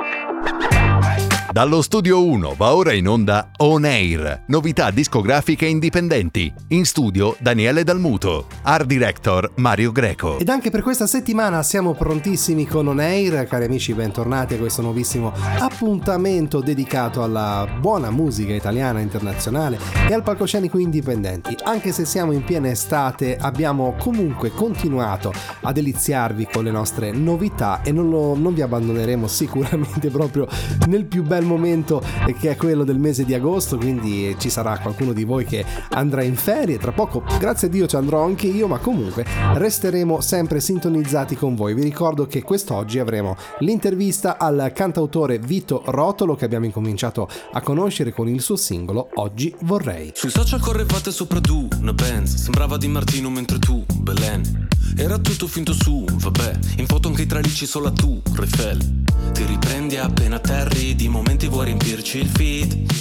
Ha ha Dallo studio 1 va ora in onda On Air, novità discografiche indipendenti. In studio Daniele Dalmuto, art director Mario Greco. Ed anche per questa settimana siamo prontissimi con On Air, cari amici, bentornati a questo nuovissimo appuntamento dedicato alla buona musica italiana internazionale e al palcoscenico indipendenti. Anche se siamo in piena estate, abbiamo comunque continuato a deliziarvi con le nostre novità e non, lo, non vi abbandoneremo sicuramente proprio nel più bello momento che è quello del mese di agosto, quindi ci sarà qualcuno di voi che andrà in ferie, tra poco grazie a Dio ci andrò anche io, ma comunque resteremo sempre sintonizzati con voi. Vi ricordo che quest'oggi avremo l'intervista al cantautore Vito Rotolo che abbiamo incominciato a conoscere con il suo singolo Oggi vorrei. Sui social correvate sopra tu, una Benz, sembrava di Martino mentre tu, Belen. Era tutto finto su, vabbè, in foto anche i tralicci solo tu, Refel. Ti riprendi appena terri, di momenti vuoi riempirci il feed.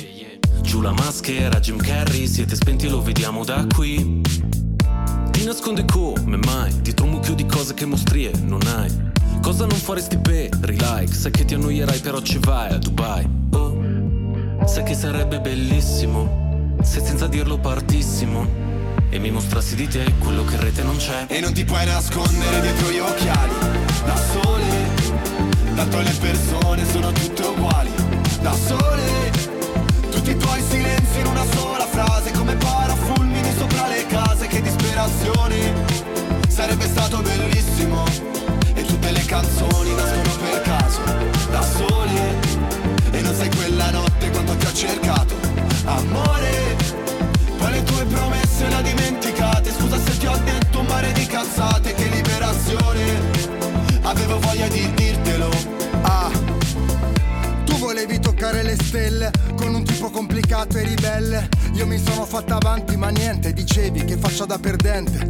Giù la maschera, Jim Carrey, siete spenti lo vediamo da qui. Ti nasconde come mai, dietro un mucchio di cose che mostrie non hai. Cosa non faresti per like? Sai che ti annoierai però ci vai a Dubai. Oh, sai che sarebbe bellissimo, se senza dirlo partissimo e mi mostrassi di te quello che in rete non c'è. E non ti puoi nascondere dietro gli occhiali. Da sole Tanto le persone sono tutte uguali. Da sole Tutti i tuoi silenzi Avevo voglia di dirtelo. Ah. Tu volevi toccare le stelle Con un tipo complicato e ribelle. Io mi sono fatta avanti ma niente Dicevi che faccia da perdente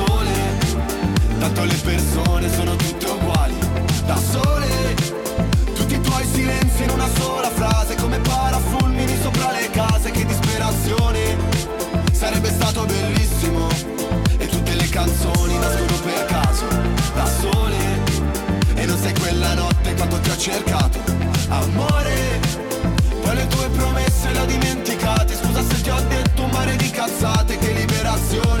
Tanto le persone sono tutte uguali Da sole. Tutti i tuoi silenzi in una sola frase Come parafulmini sopra le case Che disperazione. Sarebbe stato bellissimo E tutte le canzoni nascono per caso Da sole. E non sei quella notte quando ti ho cercato Amore. Poi le tue promesse le ho dimenticate Scusa se ti ho detto un mare di cazzate Che liberazione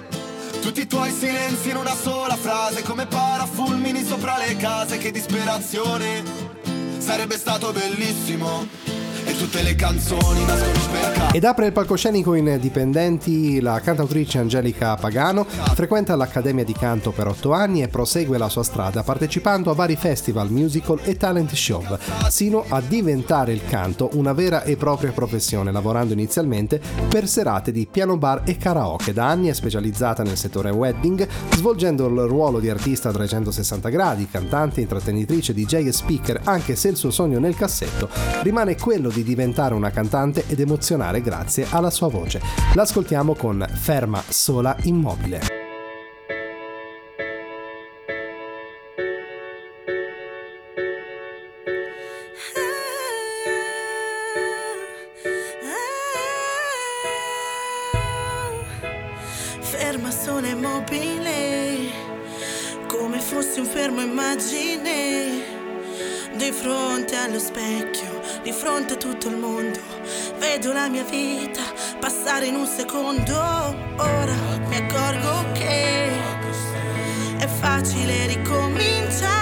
tutti i tuoi silenzi in una sola frase Come parafulmini sopra le case Che disperazione. Sarebbe stato bellissimo E tutte le canzoni nascono per caso Ed apre il palcoscenico in Dipendenti la cantautrice Angelica Pagano, frequenta l'Accademia di Canto per otto anni e prosegue la sua strada partecipando a vari festival, musical e talent show, sino a diventare il canto una vera e propria professione, lavorando inizialmente per serate di piano bar e karaoke. Da anni è specializzata nel settore wedding, svolgendo il ruolo di artista a 360 gradi, cantante, intrattenitrice, DJ e speaker, anche se il suo sogno nel cassetto rimane quello di diventare una cantante ed emozionare grazie alla sua voce. L'ascoltiamo con Ferma sola immobile. Fermo immagine. Di fronte allo specchio, di fronte a tutto il mondo, vedo la mia vita passare in un secondo. Ora mi accorgo che è facile ricominciare.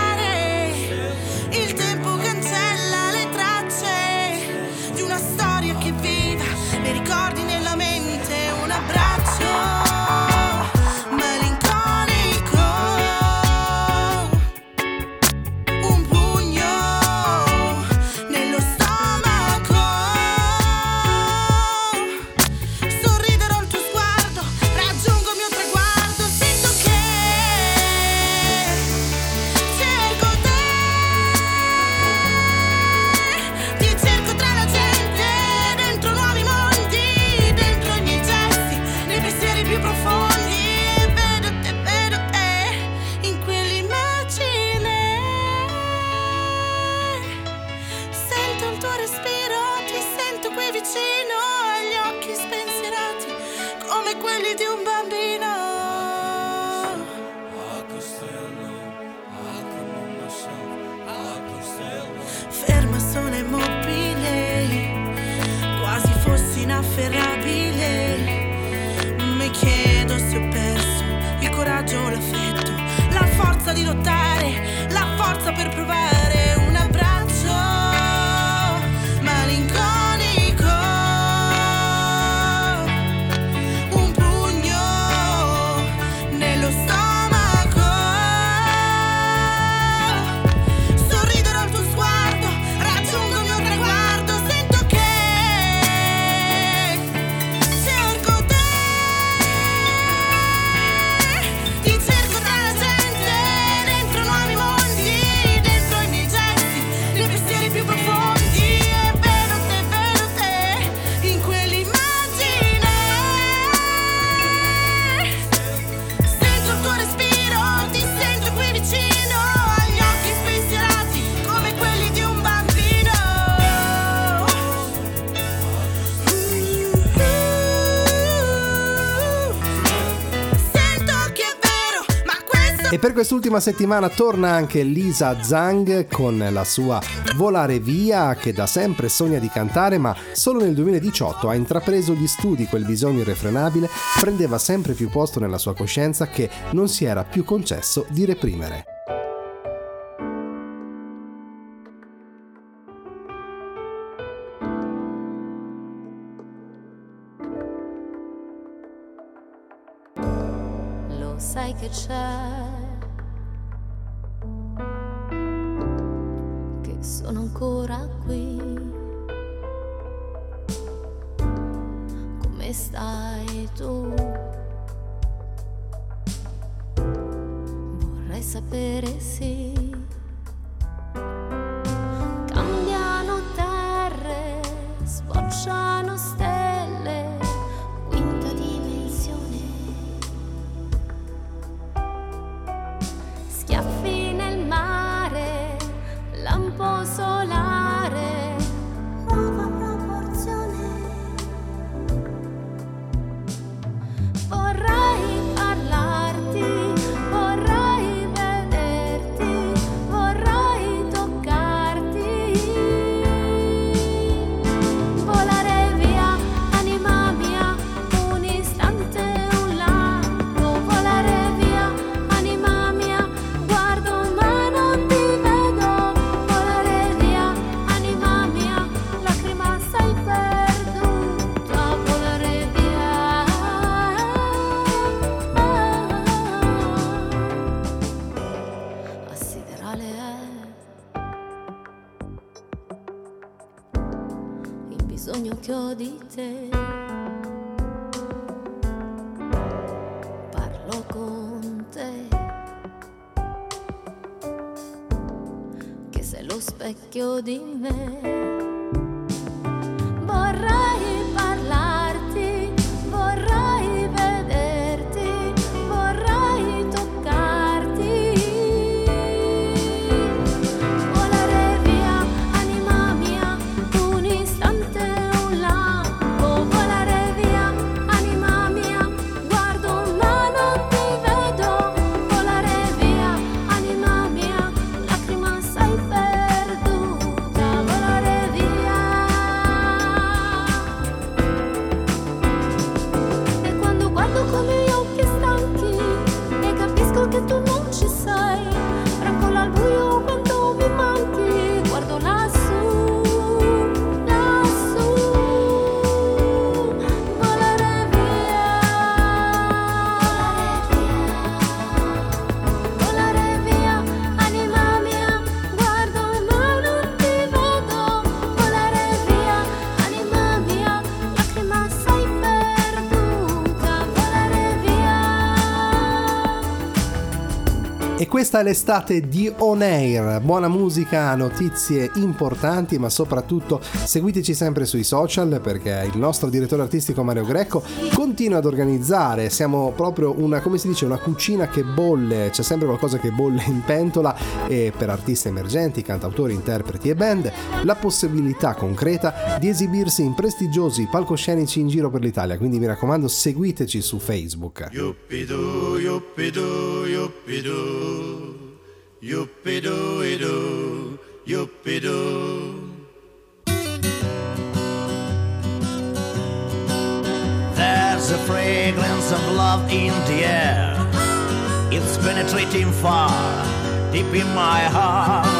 Quest'ultima settimana torna anche Lisa Zhang con la sua Volare via che da sempre sogna di cantare ma solo nel 2018 ha intrapreso gli studi quel bisogno irrefrenabile prendeva sempre più posto nella sua coscienza che non si era più concesso di reprimere. Lo sai che c'è tu? Vorrei sapere sì. Specchio di questa è l'estate di On Air. Buona musica, notizie importanti, ma soprattutto seguiteci sempre sui social perché il nostro direttore artistico Mario Greco continua ad organizzare. Siamo proprio una, come si dice, una cucina che bolle, c'è sempre qualcosa che bolle in pentola e per artisti emergenti, cantautori, interpreti e band la possibilità concreta di esibirsi in prestigiosi palcoscenici in giro per l'Italia. Quindi mi raccomando, seguiteci su Facebook. Yuppidu, yuppidu, yuppidu. Yuppie doo a fragrance of love in the air. It's penetrating far, deep in my heart.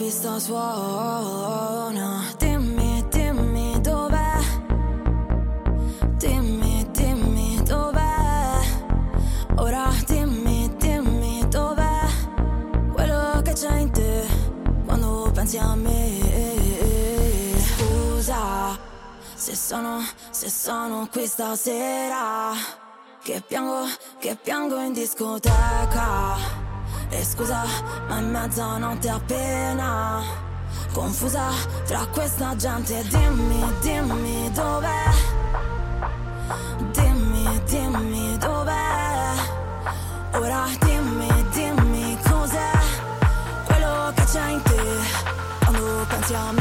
Pista suona. Dimmi, dimmi dov'è? Dimmi, dimmi dov'è? Ora dimmi, dimmi dov'è? Quello che c'è in te Quando pensi a me. Scusa Se sono, se sono qui stasera Che piango, che piango in discoteca. E scusa, ma è mezzanotte appena. Confusa tra questa gente. Dimmi, dimmi dov'è? Dimmi, dimmi dov'è? Ora dimmi, dimmi cos'è? Quello che c'è in te Quando pensi a me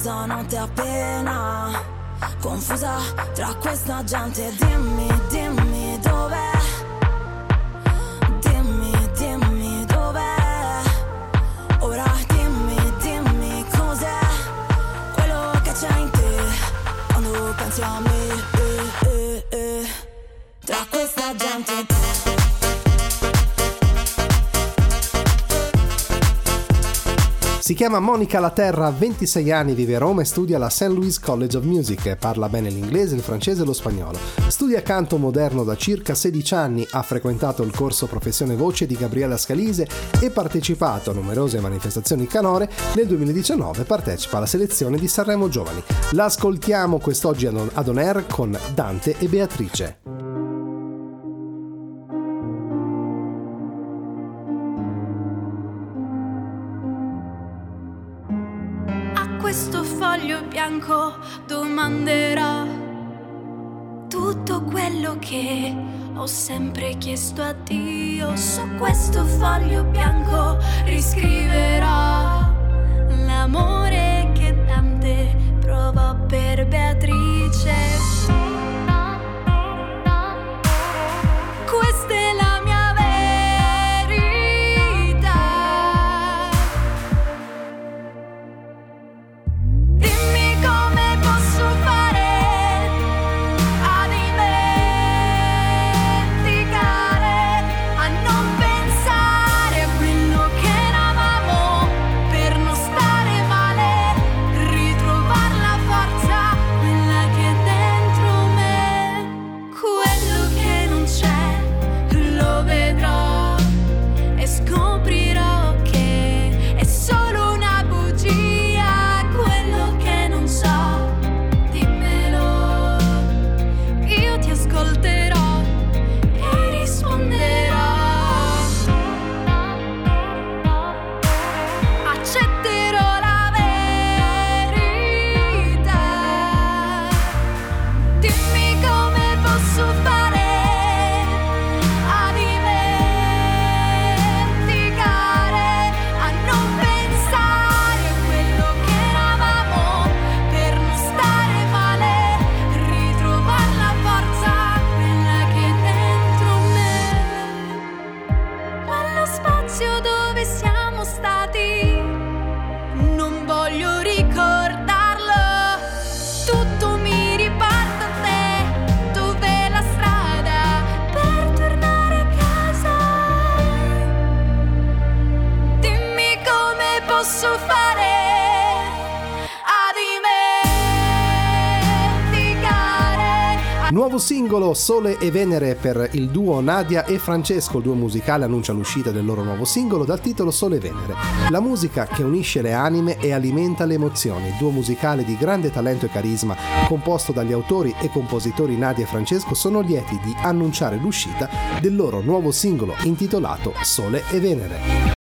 mezzanotte appena Confusa tra questa gente. Dimmi, dimmi dov'è? Dimmi, dimmi dov'è? Ora dimmi, dimmi cos'è Quello che c'è in te Quando pensi a me eh, eh, eh. Tra questa gente Si chiama Monica Laterra, ha 26 anni, vive a Roma e studia alla St. Louis College of Music. Parla bene l'inglese, il francese e lo spagnolo. Studia canto moderno da circa 16 anni, ha frequentato il corso Professione Voce di Gabriella Scalise e partecipato a numerose manifestazioni canore. Nel 2019 partecipa alla selezione di Sanremo Giovani. L'ascoltiamo quest'oggi ad On Air con Dante e Beatrice. Bianco domanderà tutto quello che ho sempre chiesto a Dio. Su questo foglio bianco riscriverà l'amore che Dante provò per Beatrice. Sole e Venere per il duo Nadia e Francesco, il duo musicale annuncia l'uscita del loro nuovo singolo dal titolo Sole e Venere. La musica che unisce le anime e alimenta le emozioni, duo musicale di grande talento e carisma, composto dagli autori e compositori Nadia e Francesco, sono lieti di annunciare l'uscita del loro nuovo singolo intitolato Sole e Venere.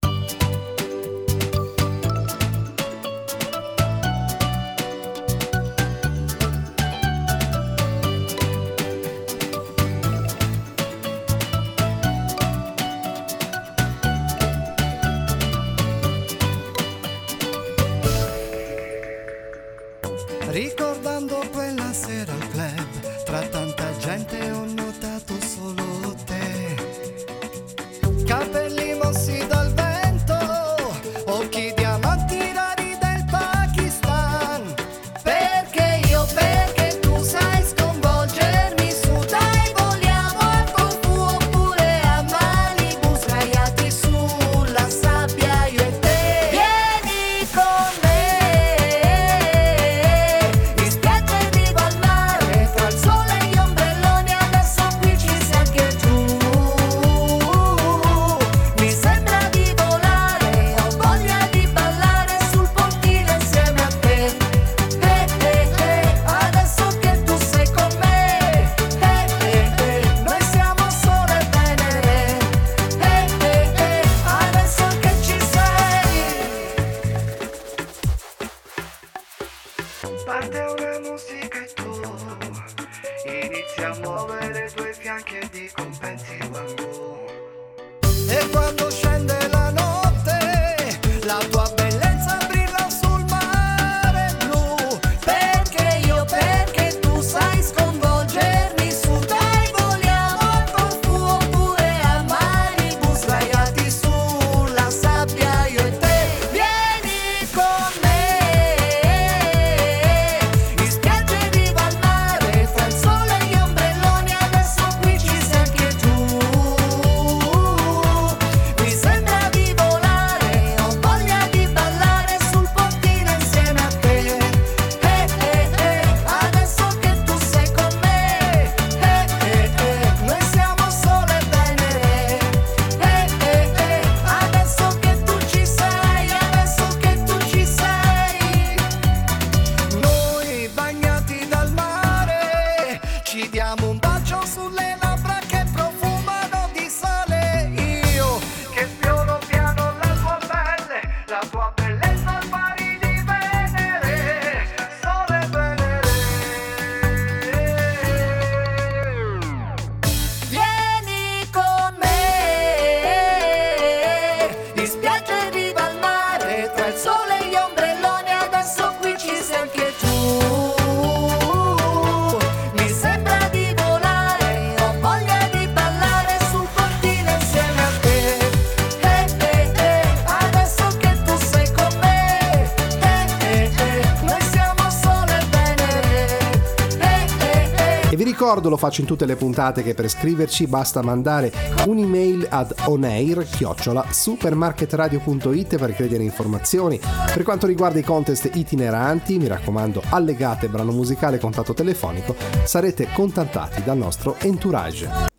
ricordo, lo faccio in tutte le puntate che per iscriverci basta mandare un'email ad onair-supermarketradio.it per credere informazioni. Per quanto riguarda i contest itineranti, mi raccomando, allegate brano musicale e contatto telefonico, sarete contattati dal nostro entourage.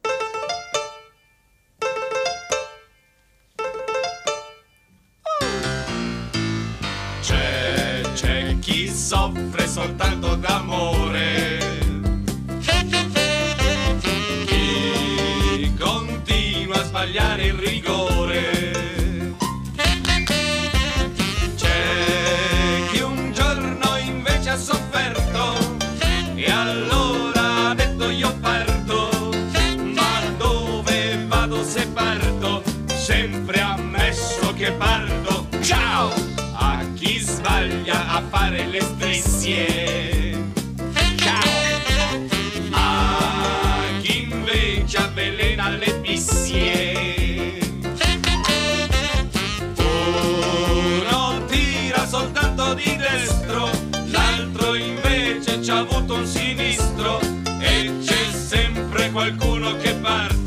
compagnie. Ciao! A chi invece avvelena le pissie. Uno tira soltanto di destro, l'altro invece c'ha avuto un sinistro e c'è sempre qualcuno che parte.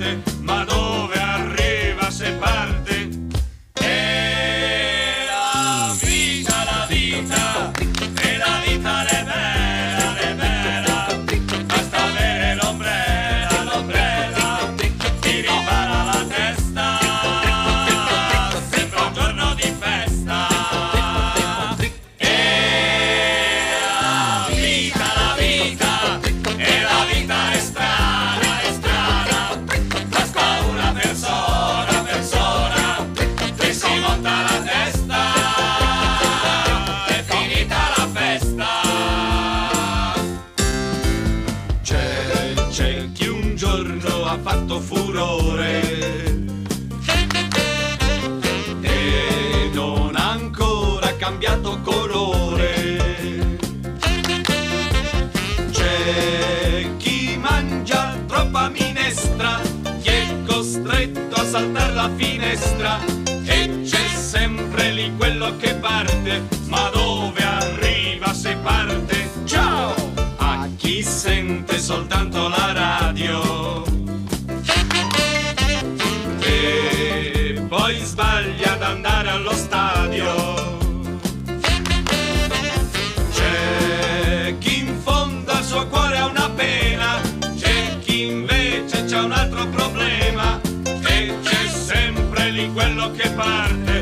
palestra. lo que parte.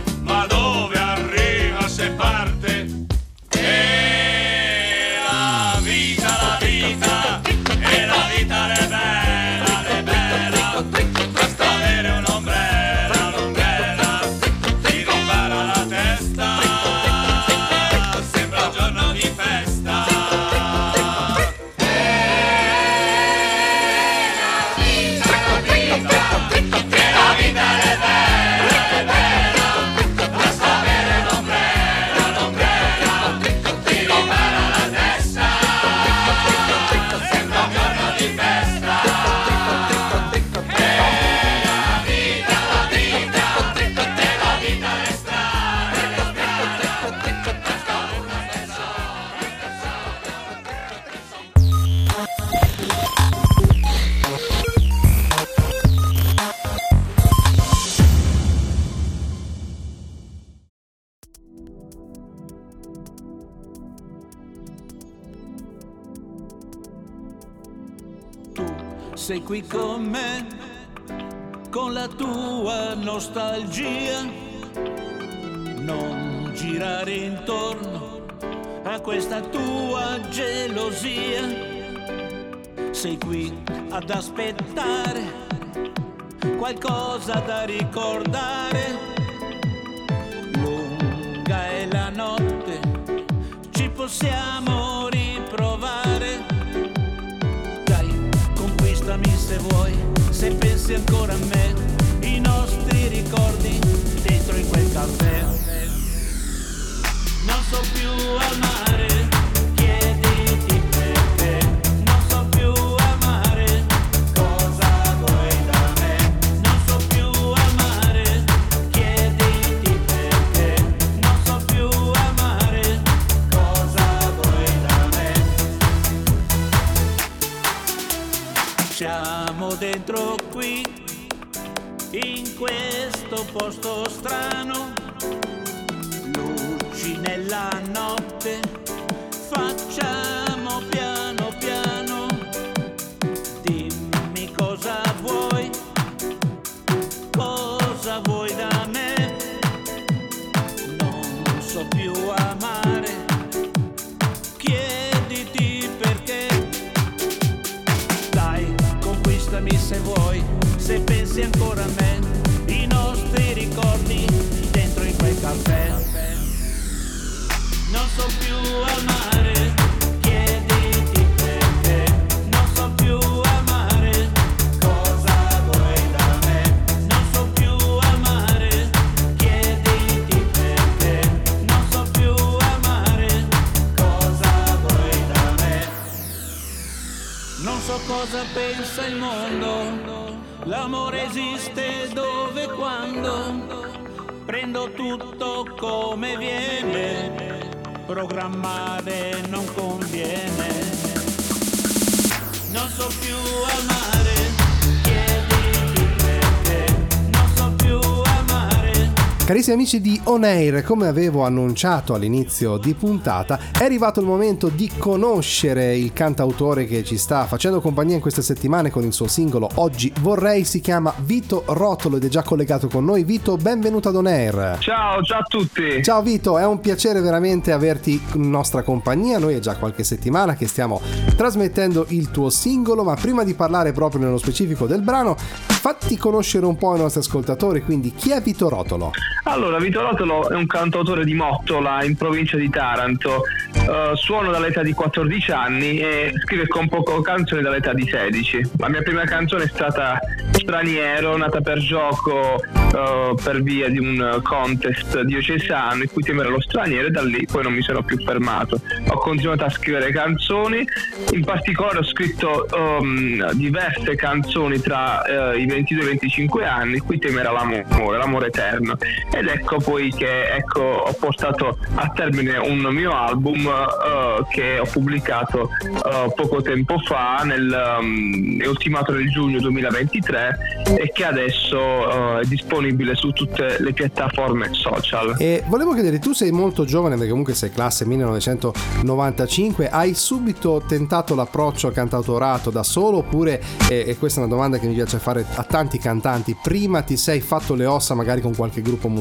qui con me, con la tua nostalgia. Non girare intorno a questa tua gelosia. Sei qui ad aspettare qualcosa da ricordare. Lunga è la notte, ci possiamo ricordare se vuoi, se pensi ancora a me, i nostri ricordi dentro in quel caffè. Non so più al. Siamo dentro qui, in questo posto strano, luci nella notte, facciamo pensi ancora a me, i nostri ricordi dentro in quel caffè. Non so più amare, chiediti perché. Non so più amare, cosa vuoi da me. Non so più amare, chiediti perché. Non so più amare, cosa vuoi da me. Non so cosa pensa il mondo, l'amore esiste dove e quando, prendo tutto come viene, programmare non conviene. Non so più amare, Carissimi amici di On Air, come avevo annunciato all'inizio di puntata, è arrivato il momento di conoscere il cantautore che ci sta facendo compagnia in queste settimane con il suo singolo Oggi vorrei, si chiama Vito Rotolo ed è già collegato con noi. Vito, benvenuto ad On Air. Ciao, ciao a tutti. Ciao Vito, è un piacere veramente averti in nostra compagnia. Noi è già qualche settimana che stiamo trasmettendo il tuo singolo, ma prima di parlare proprio nello specifico del brano, fatti conoscere un po' i nostri ascoltatori, quindi chi è Vito Rotolo? Allora, Vito Rotolo è un cantautore di Mottola in provincia di Taranto. Eh, suono dall'età di 14 anni e scrive con poco canzoni dall'età di 16. La mia prima canzone è stata Straniero, nata per gioco eh, per via di un contest diocesano in cui tema lo straniero e da lì poi non mi sono più fermato. Ho continuato a scrivere canzoni, in particolare ho scritto ehm, diverse canzoni tra eh, i 22 e i 25 anni, in cui tema l'amore, l'amore eterno. Ed ecco poi che ecco, ho portato a termine un mio album eh, che ho pubblicato eh, poco tempo fa, nel, um, ultimato nel giugno 2023 e che adesso eh, è disponibile su tutte le piattaforme social. E volevo chiedere, tu sei molto giovane perché comunque sei classe 1995, hai subito tentato l'approccio cantautorato da solo oppure, e, e questa è una domanda che mi piace fare a tanti cantanti, prima ti sei fatto le ossa magari con qualche gruppo musicale,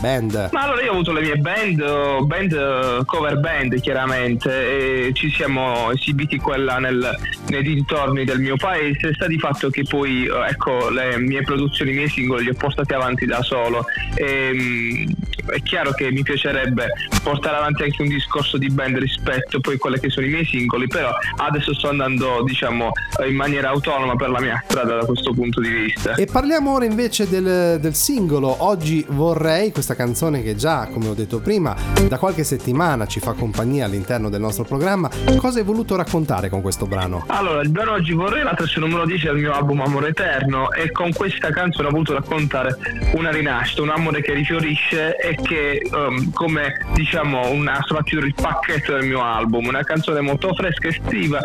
band? Ma allora io ho avuto le mie band, eh, band eh, cover band chiaramente, e ci siamo esibiti quella nel- nei dintorni del mio paese, sta di fatto che poi eh, ecco le mie produzioni, i miei singoli li ho portati avanti da solo. E, mm, è chiaro che mi piacerebbe portare avanti anche un discorso di band rispetto poi a quelli che sono i miei singoli, però adesso sto andando diciamo in maniera autonoma per la mia strada da questo punto di vista. E parliamo ora invece del, del singolo Oggi vorrei, questa canzone che già, come ho detto prima, da qualche settimana ci fa compagnia all'interno del nostro programma. Cosa hai voluto raccontare con questo brano? Allora, il brano Oggi vorrei la traccia numero 10 del mio album Amore Eterno e con questa canzone ho voluto raccontare una rinascita, un amore che rifiorisce e che ehm, come diciamo una soprattutto il pacchetto del mio album, una canzone molto fresca e estiva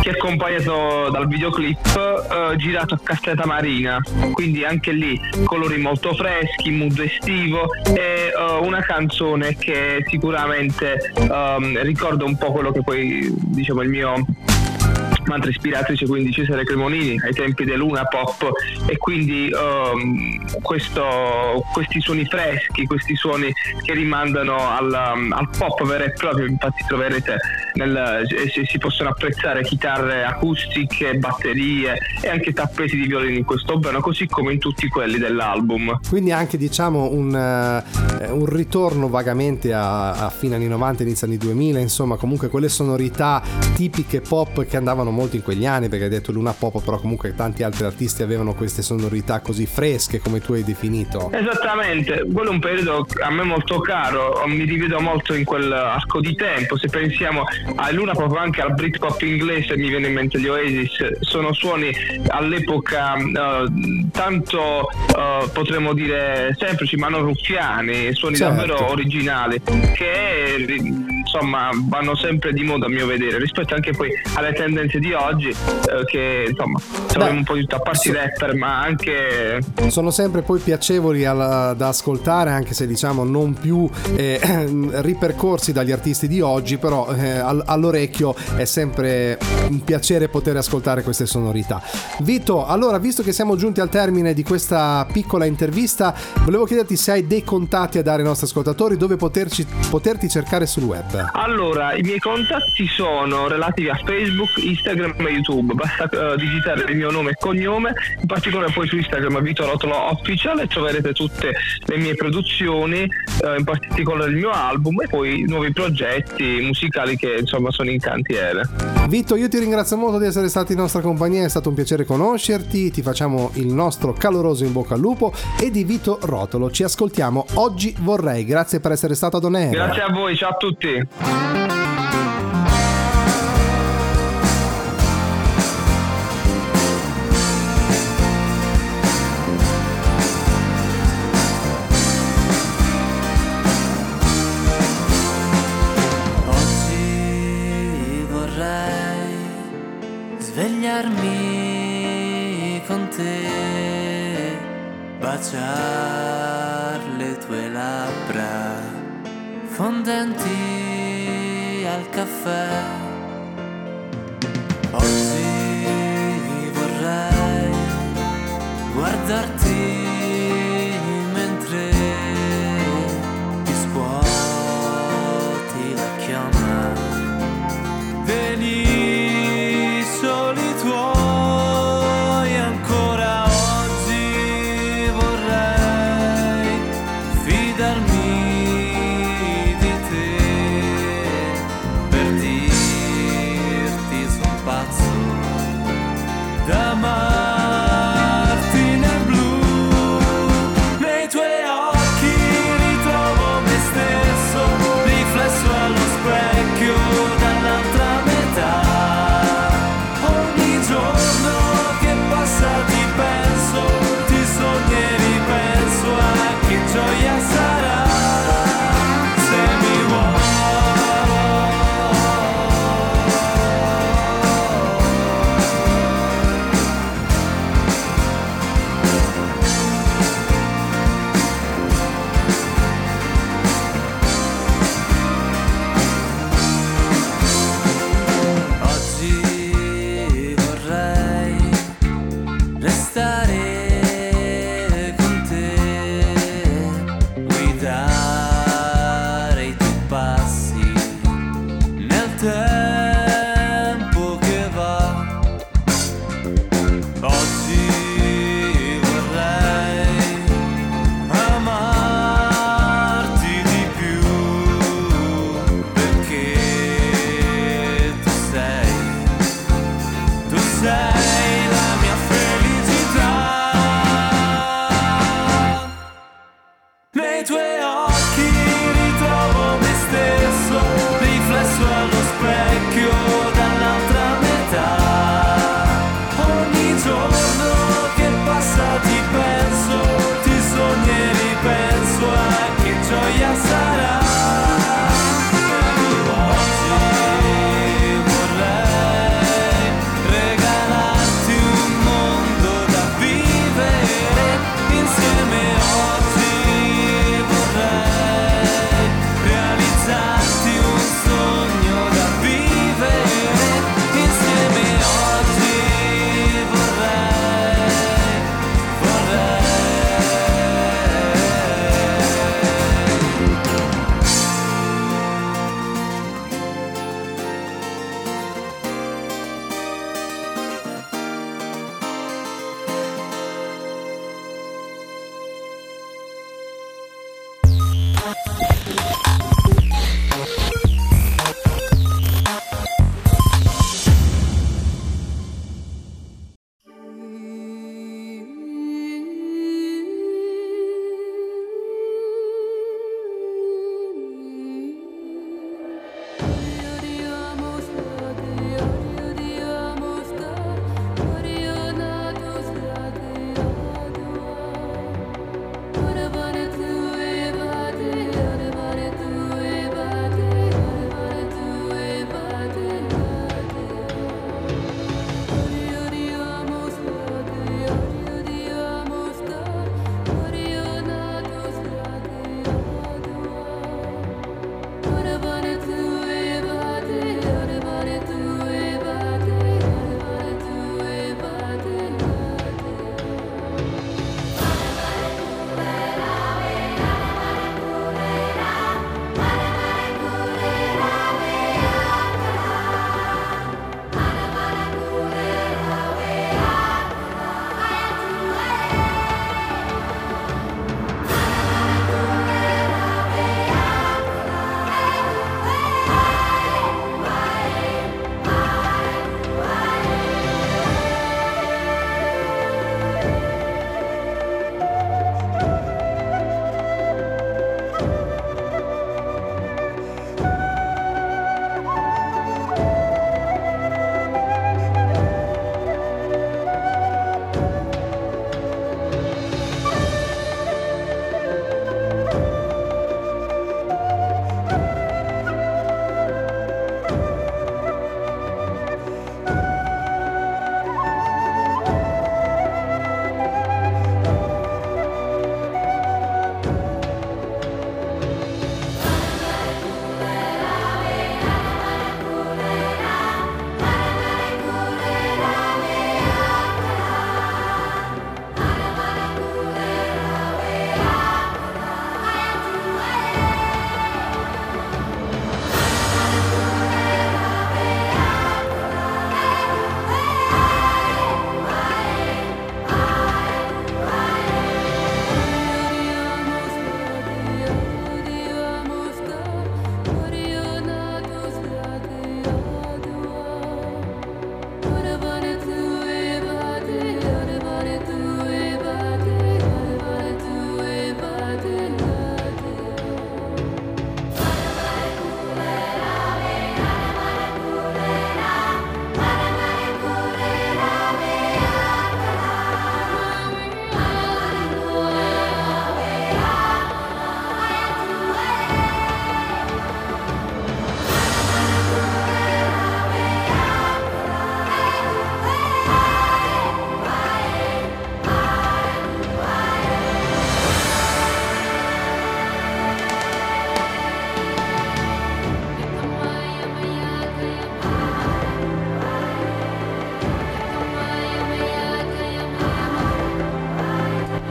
che è accompagnato dal videoclip eh, girato a Castellata Marina, quindi anche lì colori molto freschi, mood estivo e eh, una canzone che sicuramente ehm, ricorda un po' quello che poi diciamo il mio mantra ispiratrice quindi Cesare Cremonini ai tempi del Luna Pop e quindi ehm, questo- questi suoni freschi, questi suoni che rimandano al, al pop vero e proprio, infatti troverete nel, si possono apprezzare chitarre acustiche, batterie e anche tappeti di violini in questo brano, così come in tutti quelli dell'album. Quindi anche diciamo un, eh, un ritorno vagamente a, a fine anni 90, inizio anni 2000, insomma comunque quelle sonorità tipiche pop che andavano molto in quegli anni, perché hai detto Luna Pop, però comunque tanti altri artisti avevano queste sonorità così fresche come tu hai definito. Esattamente, quello è un periodo a me molto caro, mi rivedo molto in quell'arco di tempo, se pensiamo a Luna proprio anche al Britpop inglese mi viene in mente gli Oasis, sono suoni all'epoca eh, tanto eh, potremmo dire semplici ma non ruffiani, suoni Certo. davvero originali che insomma vanno sempre di moda a mio vedere rispetto anche poi alle tendenze di oggi eh, che insomma siamo un po' di a parte rapper ma anche Sono sempre poi piacevoli al- da ascoltare, anche se diciamo non più eh, ripercorsi dagli artisti di oggi, però eh, al- all'orecchio è sempre un piacere poter ascoltare queste sonorità. Vito, allora, visto che siamo giunti al termine di questa piccola intervista, volevo chiederti se hai dei contatti a dare ai nostri ascoltatori, dove poterci- poterti cercare sul web. Allora, i miei contatti sono relativi a Facebook, Instagram e YouTube. Basta eh, digitare il mio nome e cognome, in particolare poi su Instagram Vito Rotolo Official e troverete tutte le mie produzioni, eh, in particolare il mio album e poi nuovi progetti musicali che insomma sono in cantiere. Vito, io ti ringrazio molto di essere stato in nostra compagnia, è stato un piacere conoscerti, ti facciamo il nostro caloroso in bocca al lupo e di Vito Rotolo ci ascoltiamo oggi vorrei, grazie per essere stato ad On Air. Grazie a voi, ciao a tutti. Vorrei svegliarmi con te, baciare le tue labbra fondenti al caffè. Oggi vorrei guardarti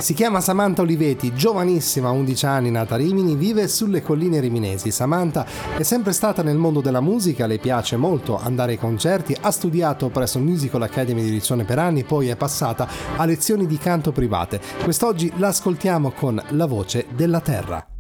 Si chiama Samantha Oliveti, giovanissima, 11 anni, nata a Rimini, vive sulle colline riminesi. Samantha è sempre stata nel mondo della musica, le piace molto andare ai concerti, ha studiato presso il Musical Academy di Riccione per anni, poi è passata a lezioni di canto private. Quest'oggi l'ascoltiamo con La voce della terra.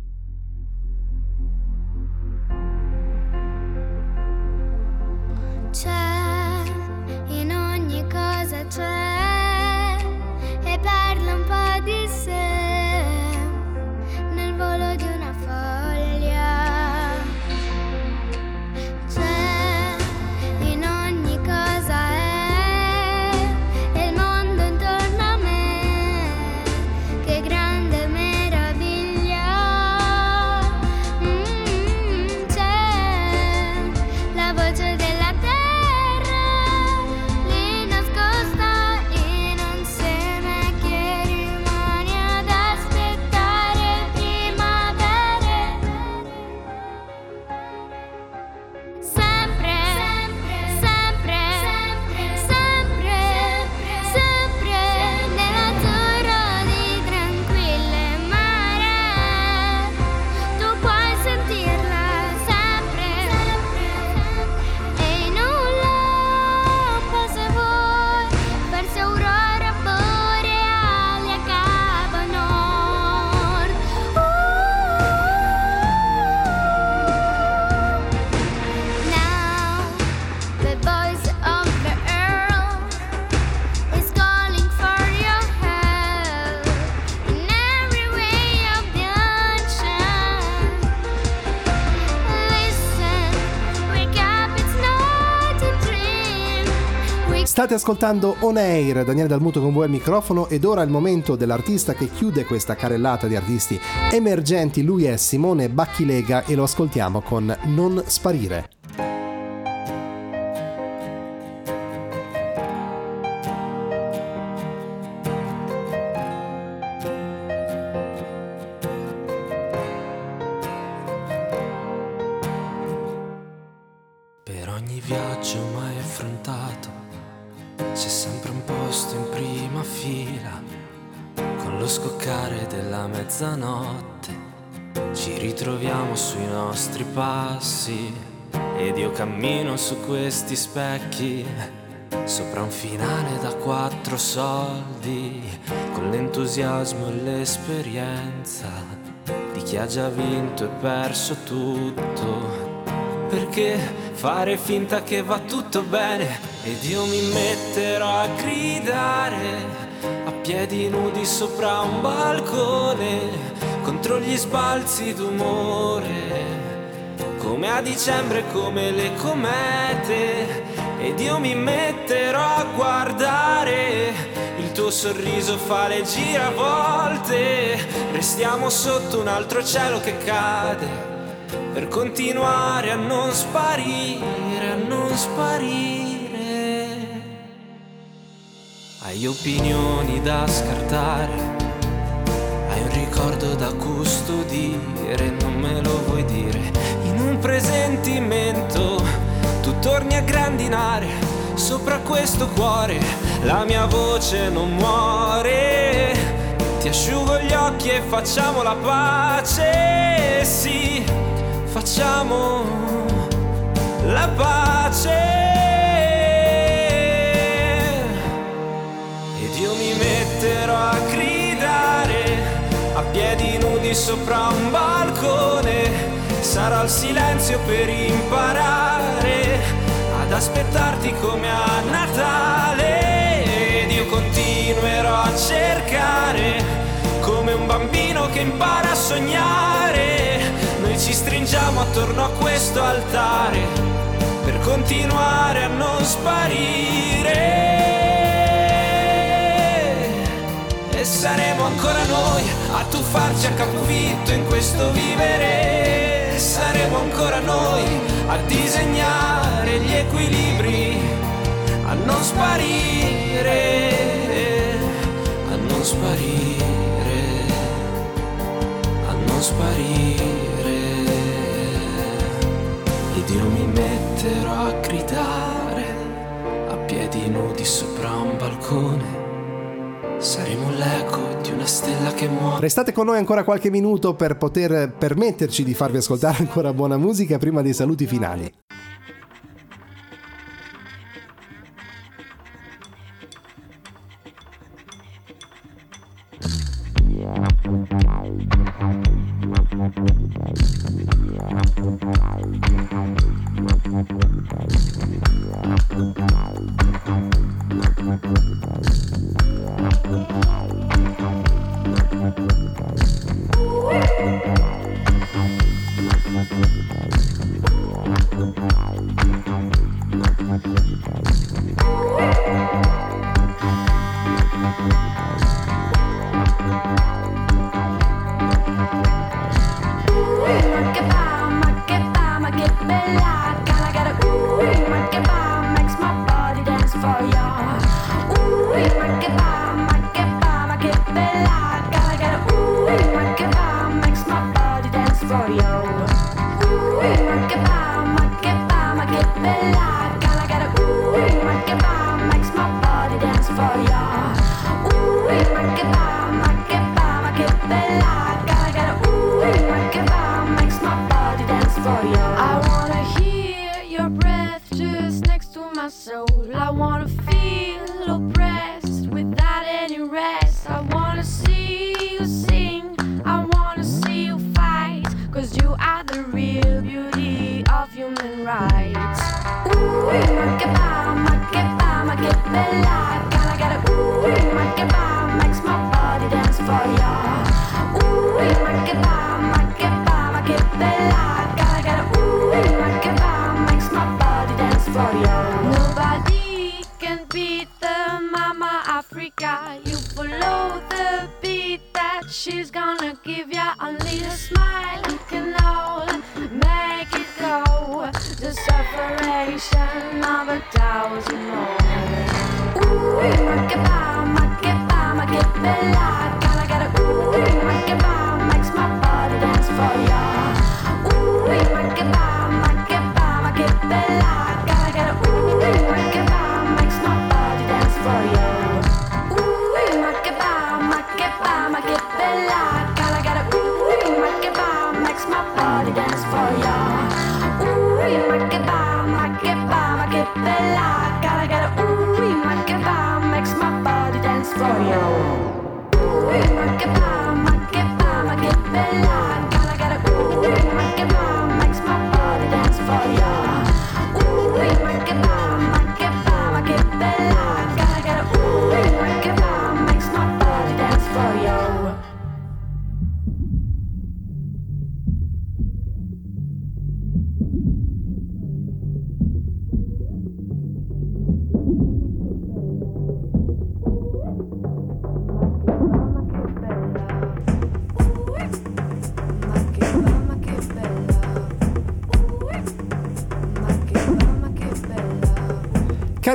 State ascoltando On Air, Daniele Dalmuto con voi al microfono ed ora è il momento dell'artista che chiude questa carrellata di artisti emergenti. Lui è Simone Bacchilega e lo ascoltiamo con Non sparire. Cammino su questi specchi sopra un finale da quattro soldi con l'entusiasmo e l'esperienza di chi ha già vinto e perso tutto. Perché fare finta che va tutto bene ed io mi metterò a gridare a piedi nudi sopra un balcone contro gli sbalzi d'umore come a dicembre come le comete. Ed io mi metterò a guardare. Il tuo sorriso fa le giravolte. Restiamo sotto un altro cielo che cade. Per continuare a non sparire, a non sparire. Hai opinioni da scartare, hai un ricordo da custodire, non me lo vuoi dire. Presentimento. Tu torni a grandinare sopra questo cuore, la mia voce non muore. Ti asciugo gli occhi e facciamo la pace, sì facciamo la pace. Ed io mi metterò a gridare a piedi nudi sopra un balcone sarà il silenzio per imparare ad aspettarti come a Natale ed io continuerò a cercare come un bambino che impara a sognare noi ci stringiamo attorno a questo altare per continuare a non sparire. E saremo ancora noi a tuffarci a capofitto in questo vivere. Saremo ancora noi a disegnare gli equilibri, a non sparire, a non sparire, a non sparire. Ed io mi metterò a gridare a piedi nudi sopra un balcone Saremo l'eco di una stella che muore. Restate con noi ancora qualche minuto per poter permetterci di farvi ascoltare ancora buona musica prima dei saluti finali. Bye. for you. Ooh, ma che fa, ma che fa, ma che bella!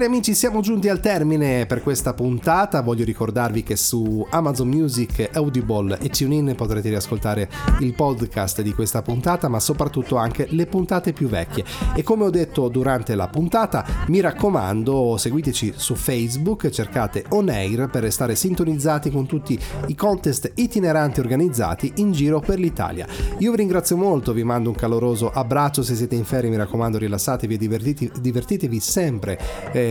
Cari amici, siamo giunti al termine per questa puntata. Voglio ricordarvi che su Amazon Music, Audible e TuneIn potrete riascoltare il podcast di questa puntata, ma soprattutto anche le puntate più vecchie. E come ho detto durante la puntata, mi raccomando, seguiteci su Facebook, cercate On Air per restare sintonizzati con tutti i contest itineranti organizzati in giro per l'Italia. Io vi ringrazio molto, vi mando un caloroso abbraccio se siete in ferie, mi raccomando, rilassatevi e divertitevi sempre. Eh,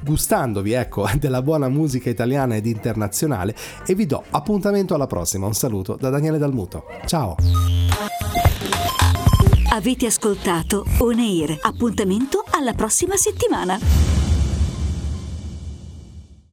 gustandovi ecco, della buona musica italiana ed internazionale e vi do appuntamento alla prossima. Un saluto da Daniele Dalmuto. Ciao! Avete ascoltato Oneir? Appuntamento alla prossima settimana.